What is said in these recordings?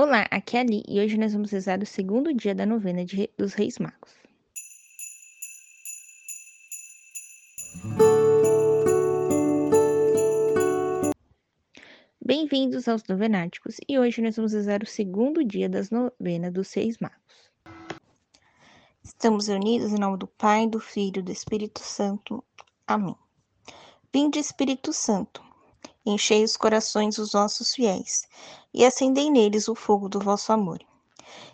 Olá, aqui é a Ali e hoje nós vamos rezar o segundo dia da novena de, dos Reis Magos. Bem-vindos aos Novenáticos e hoje nós vamos rezar o segundo dia das novenas dos Reis Magos. Estamos reunidos em nome do Pai, do Filho e do Espírito Santo. Amém. Vinde, Espírito Santo enchei os corações dos vossos fiéis, e acendei neles o fogo do vosso amor.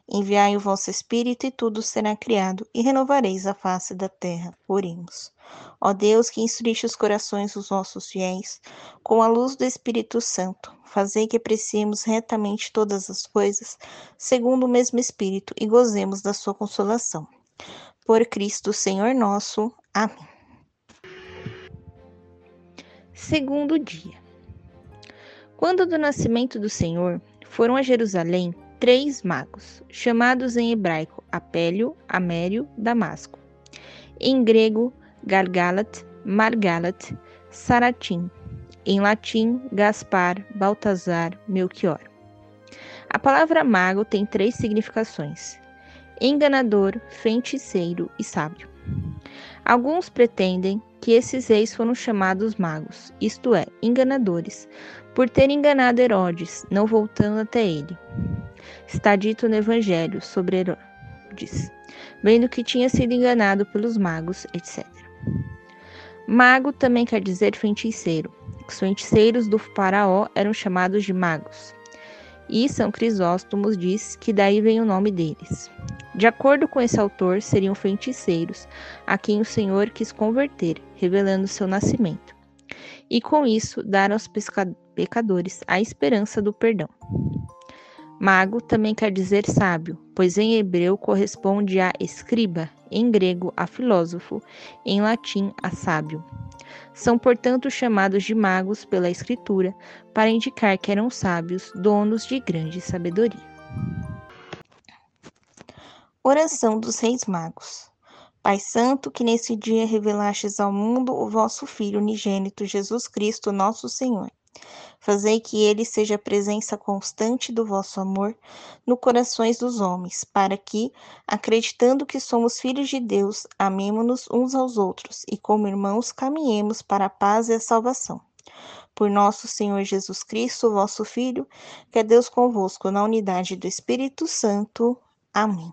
Enviai o vosso Espírito, e tudo será criado, e renovareis a face da terra. Oremos. Ó Deus, que instruiste os corações dos vossos fiéis, com a luz do Espírito Santo, fazei que apreciemos retamente todas as coisas, segundo o mesmo Espírito, e gozemos da sua consolação. Por Cristo, Senhor nosso. Amém. Segundo dia. Quando do nascimento do Senhor, foram a Jerusalém três magos, chamados em hebraico Apélio, Amério, Damasco. Em grego, Gargalat, Margalat, Saratim. Em latim, Gaspar, Baltazar, Melchior. A palavra mago tem três significações: enganador, feiticeiro e sábio. Alguns pretendem que esses reis foram chamados magos, isto é, enganadores, por ter enganado Herodes, não voltando até ele. Está dito no Evangelho sobre Herodes, vendo que tinha sido enganado pelos magos, etc. Mago também quer dizer feiticeiro. Os feiticeiros do faraó eram chamados de magos. E São Crisóstomo diz que daí vem o nome deles. De acordo com esse autor, seriam feiticeiros a quem o Senhor quis converter, revelando seu nascimento, e com isso dar aos pecadores a esperança do perdão. Mago também quer dizer sábio, pois em hebreu corresponde a escriba, em grego a filósofo, em latim a sábio. São, portanto, chamados de magos pela Escritura, para indicar que eram sábios, donos de grande sabedoria. Oração dos Reis Magos. Pai Santo, que nesse dia revelastes ao mundo o vosso Filho unigênito, Jesus Cristo, nosso Senhor. Fazei que ele seja a presença constante do vosso amor no corações dos homens, para que, acreditando que somos filhos de Deus, amemo-nos uns aos outros e, como irmãos, caminhemos para a paz e a salvação. Por nosso Senhor Jesus Cristo, vosso Filho, que é Deus convosco, na unidade do Espírito Santo. Amém.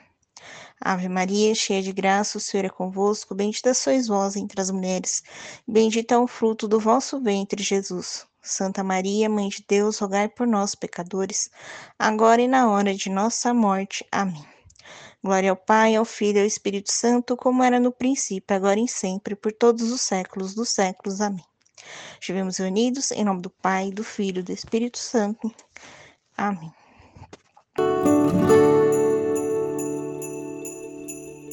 Ave Maria, cheia de graça, o Senhor é convosco, bendita sois vós entre as mulheres, bendito é o fruto do vosso ventre, Jesus. Santa Maria, Mãe de Deus, rogai por nós, pecadores, agora e na hora de nossa morte. Amém. Glória ao Pai, ao Filho e ao Espírito Santo, como era no princípio, agora e sempre, por todos os séculos dos séculos. Amém. Estivemos unidos em nome do Pai, do Filho e do Espírito Santo. Amém.